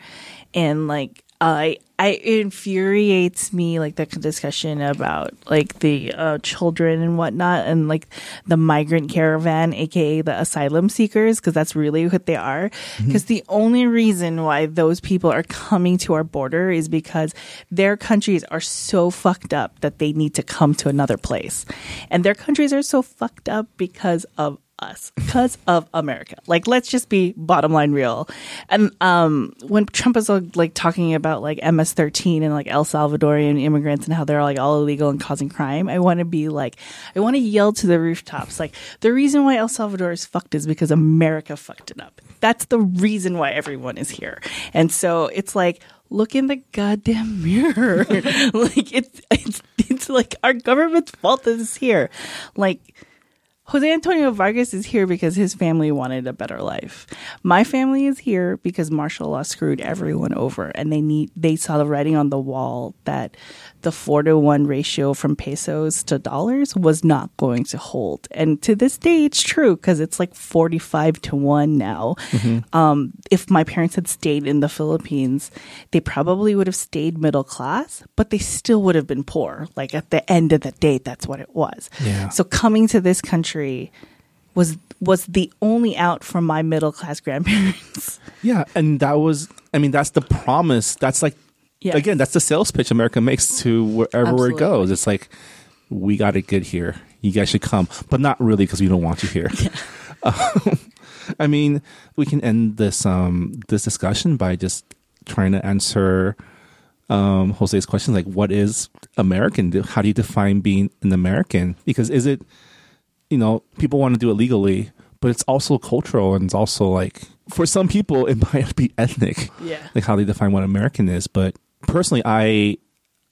and like I I it infuriates me like the discussion about like the uh, children and whatnot and like the migrant caravan aka the asylum seekers because that's really what they are. Because the only reason why those people are coming to our border is because their countries are so fucked up that they need to come to another place. And their countries are so fucked up because of us because of America. Like, let's just be bottom line real. And um, when Trump uh, like talking about like MS-13 and like El Salvadorian immigrants and how they're like all illegal and causing crime, I want to be like, I want to yell to the rooftops. Like, the reason why El Salvador is fucked is because America fucked it up. That's the reason why everyone is here. And so it's like, look in the goddamn <laughs> mirror. like it's it's it's like our government's fault that it's here. Like Jose Antonio Vargas is here because his family wanted a better life. My family is here because martial law screwed everyone over and they need they saw the writing on the wall that the 4 to 1 ratio from pesos to dollars was not going to hold. And to this day it's true cuz it's like 45 to 1 now. Um, if my parents had stayed in the Philippines, they probably would have stayed middle class, but they still would have been poor. Like at the end of the day that's what it was. Yeah. So coming to this country was was the only out for my middle class <laughs> grandparents. Yeah, and that was, I mean, that's the promise. That's like, Yes. again, that's the sales pitch America makes to wherever Absolutely. it goes. It's like, we got it good here. You guys should come, but not really because we don't want you here. <laughs> <laughs> Um, I mean, we can end this um this discussion by just trying to answer um Jose's question, like, what is American? How do you define being an American? Because is it you know, people want to do it legally, but it's also cultural and it's also like for some people it <laughs> might be ethnic. Yeah. Like how they define what American is. But personally I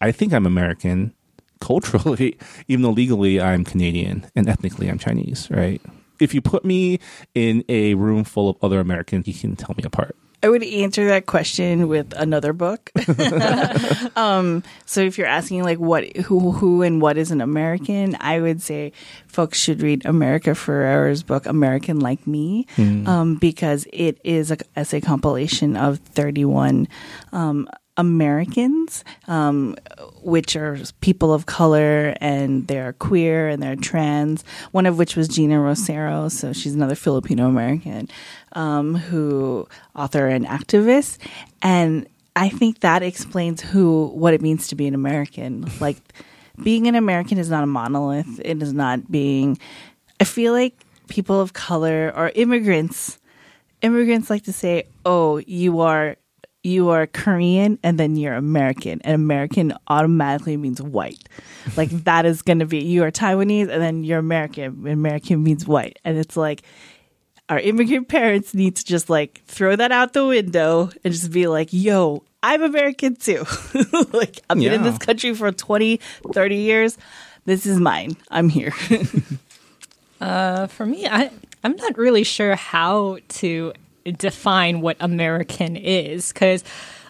I think I'm American <laughs> culturally, even though legally I'm Canadian and ethnically I'm Chinese, right? If you put me in a room full of other Americans, you can tell me apart. I would answer that question with another book. <laughs> um, so if you're asking like what who who and what is an American, I would say folks should read America Ferrera's book American Like Me um, because it is a essay compilation of 31 um, Americans, um, which are people of color and they're queer and they're trans. One of which was Geena Rocero, so she's another Filipino American um, who author and activist, and I think that explains who what it means to be an American. Like being an American is not a monolith. It is not being. I feel like people of color or immigrants immigrants like to say, "Oh, you are you are Korean and then you're American." And American automatically means white. Like <laughs> that is going to be you are Taiwanese and then you're American. American means white. And it's like our immigrant parents need to just like throw that out the window and just be like, "Yo, I'm American too." <laughs> like I've been in this country for 20, 30 years. This is mine. I'm here. <laughs> Uh, for me, I I'm not really sure how to define what American is because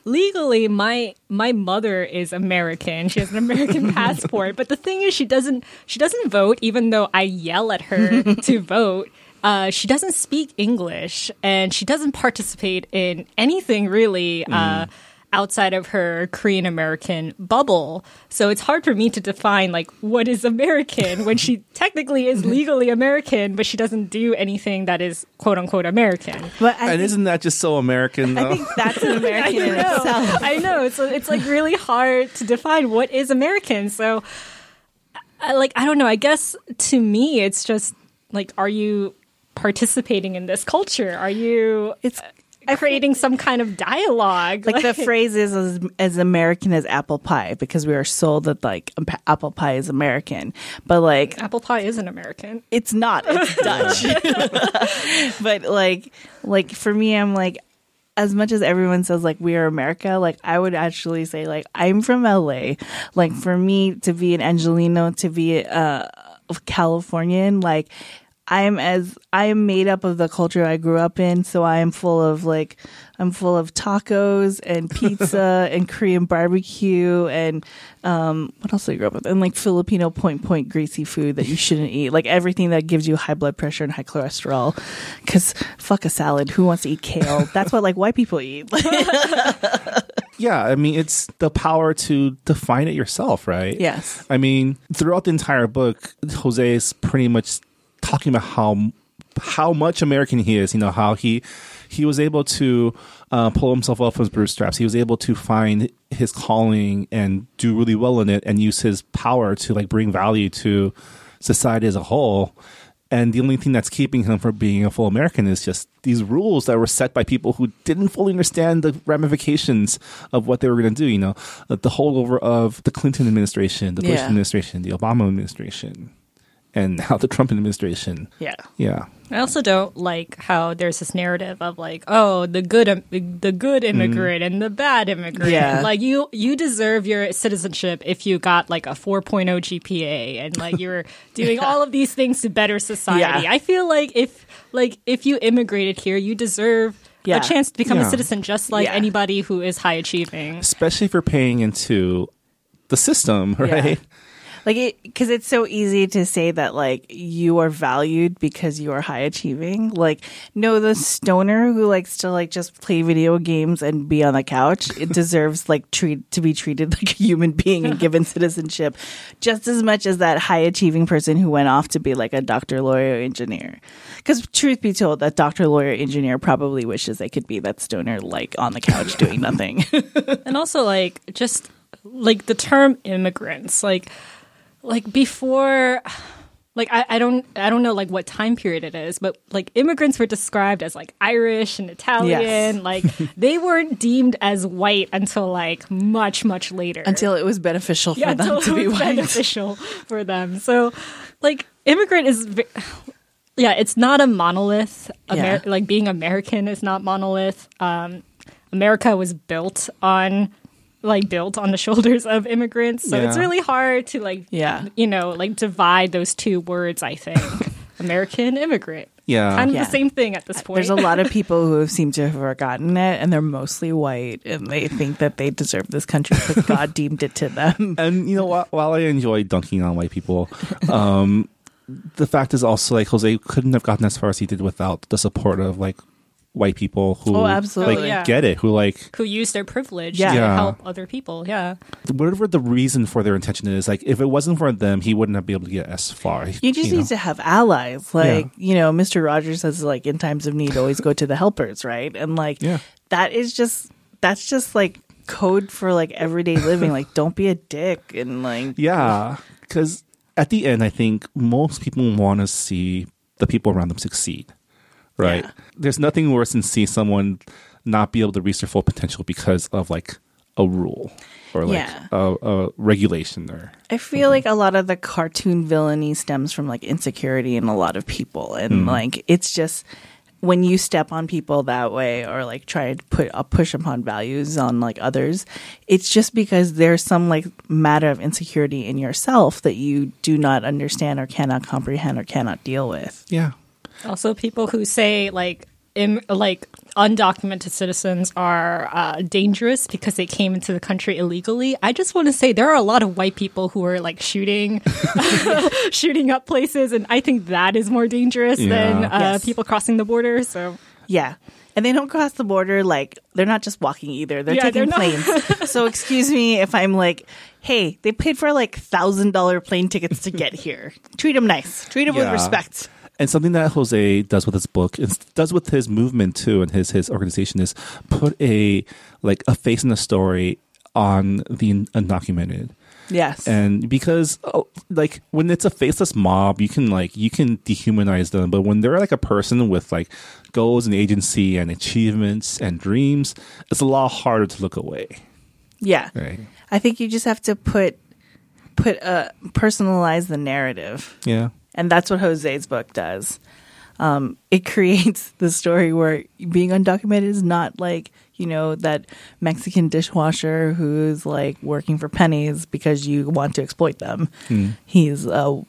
legally my my mother is American. She has an American <laughs> passport, but the thing is she doesn't she doesn't vote even though I yell at her <laughs> to vote. Uh, she doesn't speak English and she doesn't participate in anything really uh, outside of her Korean American bubble. So it's hard for me to define like what is American when she <laughs> technically is legally American, but she doesn't do anything that is quote unquote American. but I and think, isn't that just so American though? I think that's an <laughs> American in itself. I know. It's it's like really hard to define what is American. So, I, like I don't know. I guess to me, it's just like, are you participating in this culture? Are you It's <laughs> creating some kind of dialogue? like the phrase is as, as American as apple pie because we are sold that like apple pie is American, but like apple pie isn't American. it's not. It's <laughs> Dutch. <laughs> but like like for me, I'm like as much as everyone says like we are America, like I would actually say like I'm from LA. Like for me to be an Angeleno, to be a Californian, like I am as I am made up of the culture I grew up in, so I am full of like I'm full of tacos and <laughs> pizza and Korean barbecue and um what else did I grow up with? And like Filipino point point greasy food that you <laughs> shouldn't eat. Like everything that gives you high blood pressure and high cholesterol. Cause fuck a salad. Who wants to eat kale? <laughs> That's what like white people eat. yeah, I mean, it's the power to define it yourself, right? Yes. I mean, throughout the entire book, Jose is pretty much talking about how how much American he is. You know, how he he was able to uh, pull himself up from his bootstraps. He was able to find his calling and do really well in it, and use his power to like bring value to society as a whole. And the only thing that's keeping him from being a full American is just these rules that were set by people who didn't fully understand the ramifications of what they were going to do. You know, the, holdover of the Clinton administration, the Bush Yeah. administration, the Obama administration, and now the Trump administration. Yeah. Yeah. I also don't like how there's this narrative of like, oh, the good, im- the good mm. immigrant and the bad immigrant. Yeah. Like you, you deserve your citizenship if you got like a 4.0 GPA and like <laughs> you're doing all of these things to better society. Yeah. I feel like if, like, if you immigrated here, you deserve Yeah. a chance to become Yeah. a citizen just like Yeah. anybody who is high achieving. Especially if you're paying into the system, right? Like it, because it's so easy to say that like you are valued because you are high achieving. Like, no, the stoner who likes to like just play video games and be on the couch, it <laughs> deserves like treat to be treated <laughs> like a human being and given <laughs> citizenship, just as much as that high achieving person who went off to be like a doctor, lawyer, engineer. Because truth be told, that doctor, lawyer, engineer probably wishes they could be that stoner like on the couch doing nothing. and also like just like the term immigrants like like before like I, I don't I don't know like what time period it is, but like immigrants were described as like Irish and Italian. Yes. <laughs> Like they weren't deemed as white until like much, much later. Until it was beneficial for yeah, them until to it be was white. beneficial for them. So like immigrant is yeah, it's not a monolith. Amer- Yeah. Like being American is not monolith. Um, America was built on like built on the shoulders of immigrants. So it's really hard to like Yeah. you know, like divide those two words, I think. <laughs> American immigrant. Yeah. Kind of Yeah. the same thing at this point. There's a lot of <laughs> people who have seemed to have forgotten it, and they're mostly white, and they think that they deserve this country because <laughs> God deemed it to them. And you know, while, while I enjoy dunking on white people, um, the fact is also like Jose couldn't have gotten as far as he did without the support of like white people who Oh, absolutely. like yeah. get it, who like who use their privilege Yeah. to Yeah. help other people. Yeah. whatever the reason for their intention is. Like if it wasn't for them, he wouldn't have been able to get as far. You just know? need to have allies. Like, you know, Mr. Rogers says, like, in times of need, always go to the helpers, right? And, like, Yeah. that is just, that's just like code for like everyday living. like, don't be a dick. And, like, <laughs> Yeah, because at the end, I think most people want to see the people around them succeed, right? Yeah. There's nothing worse than see someone not be able to reach their full potential because of like a rule or like Yeah. a, a regulation or I feel like a lot of the cartoon villainy stems from like insecurity in a lot of people, and mm-hmm. like it's just when you step on people that way or like try to put a push upon values on like others, it's just because there's some like matter of insecurity in yourself that you do not understand or cannot comprehend or cannot deal with. yeah. Also, people who say like Im- like undocumented citizens are uh, dangerous because they came into the country illegally. I just want to say there are a lot of white people who are like shooting, <laughs> shooting up places, and I think that is more dangerous than uh, Yes. people crossing the border. So Yeah. And they don't cross the border like they're not just walking either. They're Yeah, taking they're planes. <laughs> so excuse me if I'm like, hey, they paid for like thousand dollar plane tickets to get here. Treat them nice. Treat them with respect. And something that Jose does with his book, and does with his movement too, and his his organization is put a like a face in the story on the undocumented. Yes. and because oh, like when it's a faceless mob you can like you can dehumanize them but when they're like a person with like goals and agency and achievements and dreams it's a lot harder to look away yeah. right I think you just have to put put a personalize the narrative. yeah And that's what Jose's book does. Um, it <laughs> creates the story where being undocumented is not like, you know, that Mexican dishwasher who's like working for pennies because you want to exploit them. He's a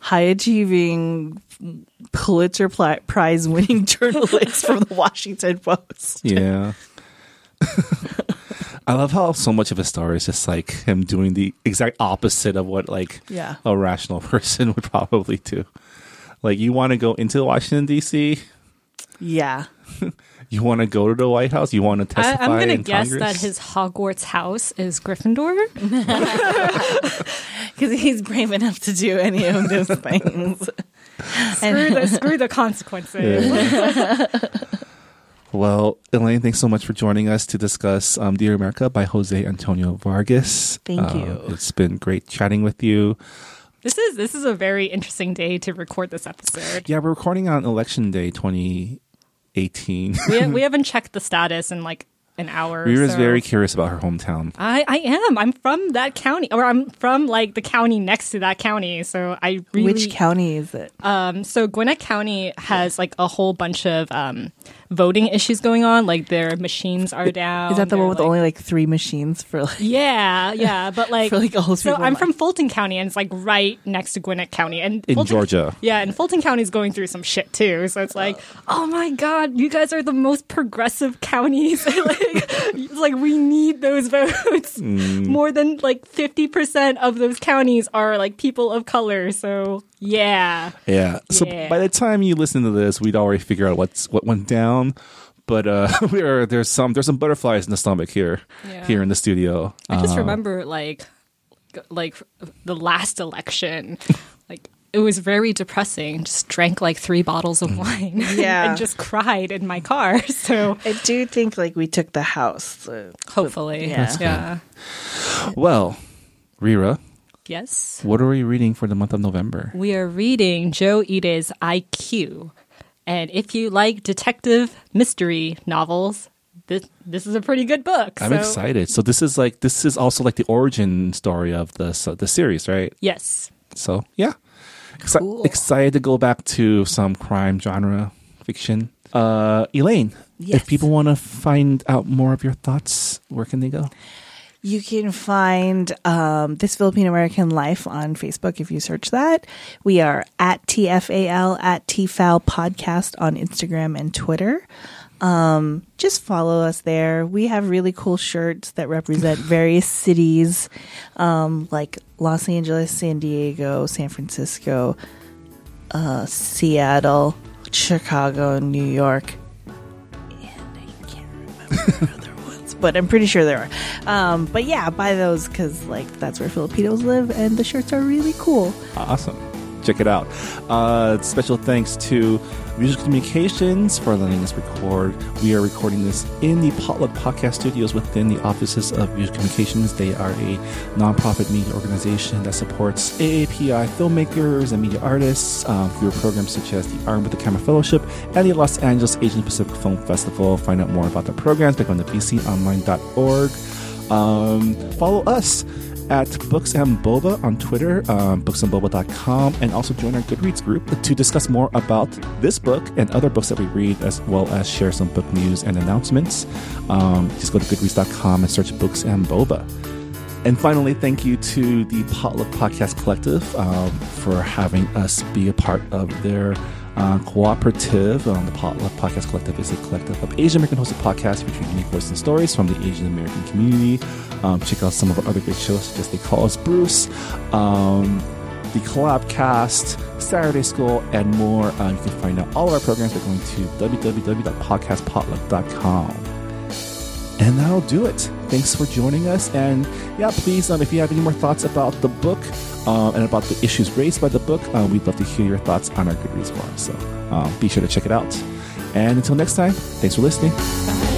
high achieving Pulitzer Prize winning <laughs> journalist from the Washington Post. yeah <laughs> i love how so much of his story is just like him doing the exact opposite of what like Yeah. a rational <laughs> person would probably do like you want to go into washington dc Yeah. <laughs> You want to go to the White House? You want to I, testify I'm gonna guess Congress? that his Hogwarts house is Gryffindor. <laughs> because he's brave enough to do any of those things. screw the screw the consequences. Well, Elaine, thanks so much for joining us to discuss um, Dear America by Jose Antonio Vargas. Thank Uh, you. It's been great chatting with you. This is this is a very interesting day to record this episode. Yeah, we're recording on Election Day 2018. We, we <laughs> haven't checked the status in like an hour. Reera's so. very curious about her hometown. I, I am. I'm from that county, or I'm from like the county next to that county. So I really. Which county is it? Um, so Gwinnett County has like a whole bunch of um, voting issues going on. Like their machines are down. Is that the one with like- only like three machines for like? Yeah, yeah, but like, <laughs> For, like, all those so I'm in from Fulton County, and it's like right next to Gwinnett County, and In Fulton, Georgia. Yeah, and Fulton County is going through some shit too. So it's like, oh my god, you guys are the most progressive counties. <laughs> like, like we need those votes. Mm. More than like fifty percent of those counties are like people of color. So yeah, Yeah. So Yeah. by the time you listen to this, we'd already figure out what's what went down. But uh, <laughs> we are there's some there's some butterflies in the stomach here Yeah. here in the studio. I just Um, remember like like the last election, <laughs> like it was very depressing. Just drank like three bottles of <laughs> wine, Yeah. and just cried in my car. So I do think like we took the house. so- hopefully, Yeah. Yeah, Well, Reera, yes. what are we reading for the month of November? We are reading Joe Ide's IQ, and if you like detective mystery novels, this this is a pretty good book. I'm So- excited. So this is like this is also like the origin story of the the series, right? Yes. So yeah, Exci- excited to go back to some crime genre fiction. Uh, Elaine, Yes. if people want to find out more of your thoughts, where can they go? You can find um, this Philippine American Life on Facebook if you search that. We are at TFAL at TFAL Podcast on Instagram and Twitter. Um, just follow us there. We have really cool shirts that represent <laughs> various cities um, like Los Angeles, San Diego, San Francisco, uh, Seattle, Chicago, New York. And I can't remember the other ones, but I'm pretty sure there are. Um, but yeah, buy those because like that's where Filipinos live, and the shirts are really cool. Awesome. Check it out. Uh, special thanks to Visual Communications for letting us record. We are recording this in the Potluck Podcast Studios within the offices of Visual Communications. They are a nonprofit media organization that supports AAPI filmmakers and media artists um, through programs such as the Armed with the Camera Fellowship and the Los Angeles Asian Pacific Film Festival. Find out more about the programs by going to vconline.org. Um, follow us at Books and Boba on Twitter, um, booksandboba.com, and also join our Goodreads group to discuss more about this book and other books that we read, as well as share some book news and announcements. Um, just go to goodreads.com and search Books and Boba. And finally, thank you to the Potluck Podcast Collective um, for having us be a part of their uh, cooperative. Um, the Podcast Collective is a collective of Asian American hosted podcasts featuring unique voices and stories from the Asian American community. Um, check out some of our other great shows, such as They Call Us Bruce, um, the Collab Cast, Saturday School, and more. Uh, you can find out all of our programs by going to www.podcastpotluck.com. And that'll do it. Thanks for joining us. And yeah, please, um, if you have any more thoughts about the book uh, and about the issues raised by the book, uh, we'd love to hear your thoughts on our Goodreads forum. So um, be sure to check it out. And until next time, thanks for listening.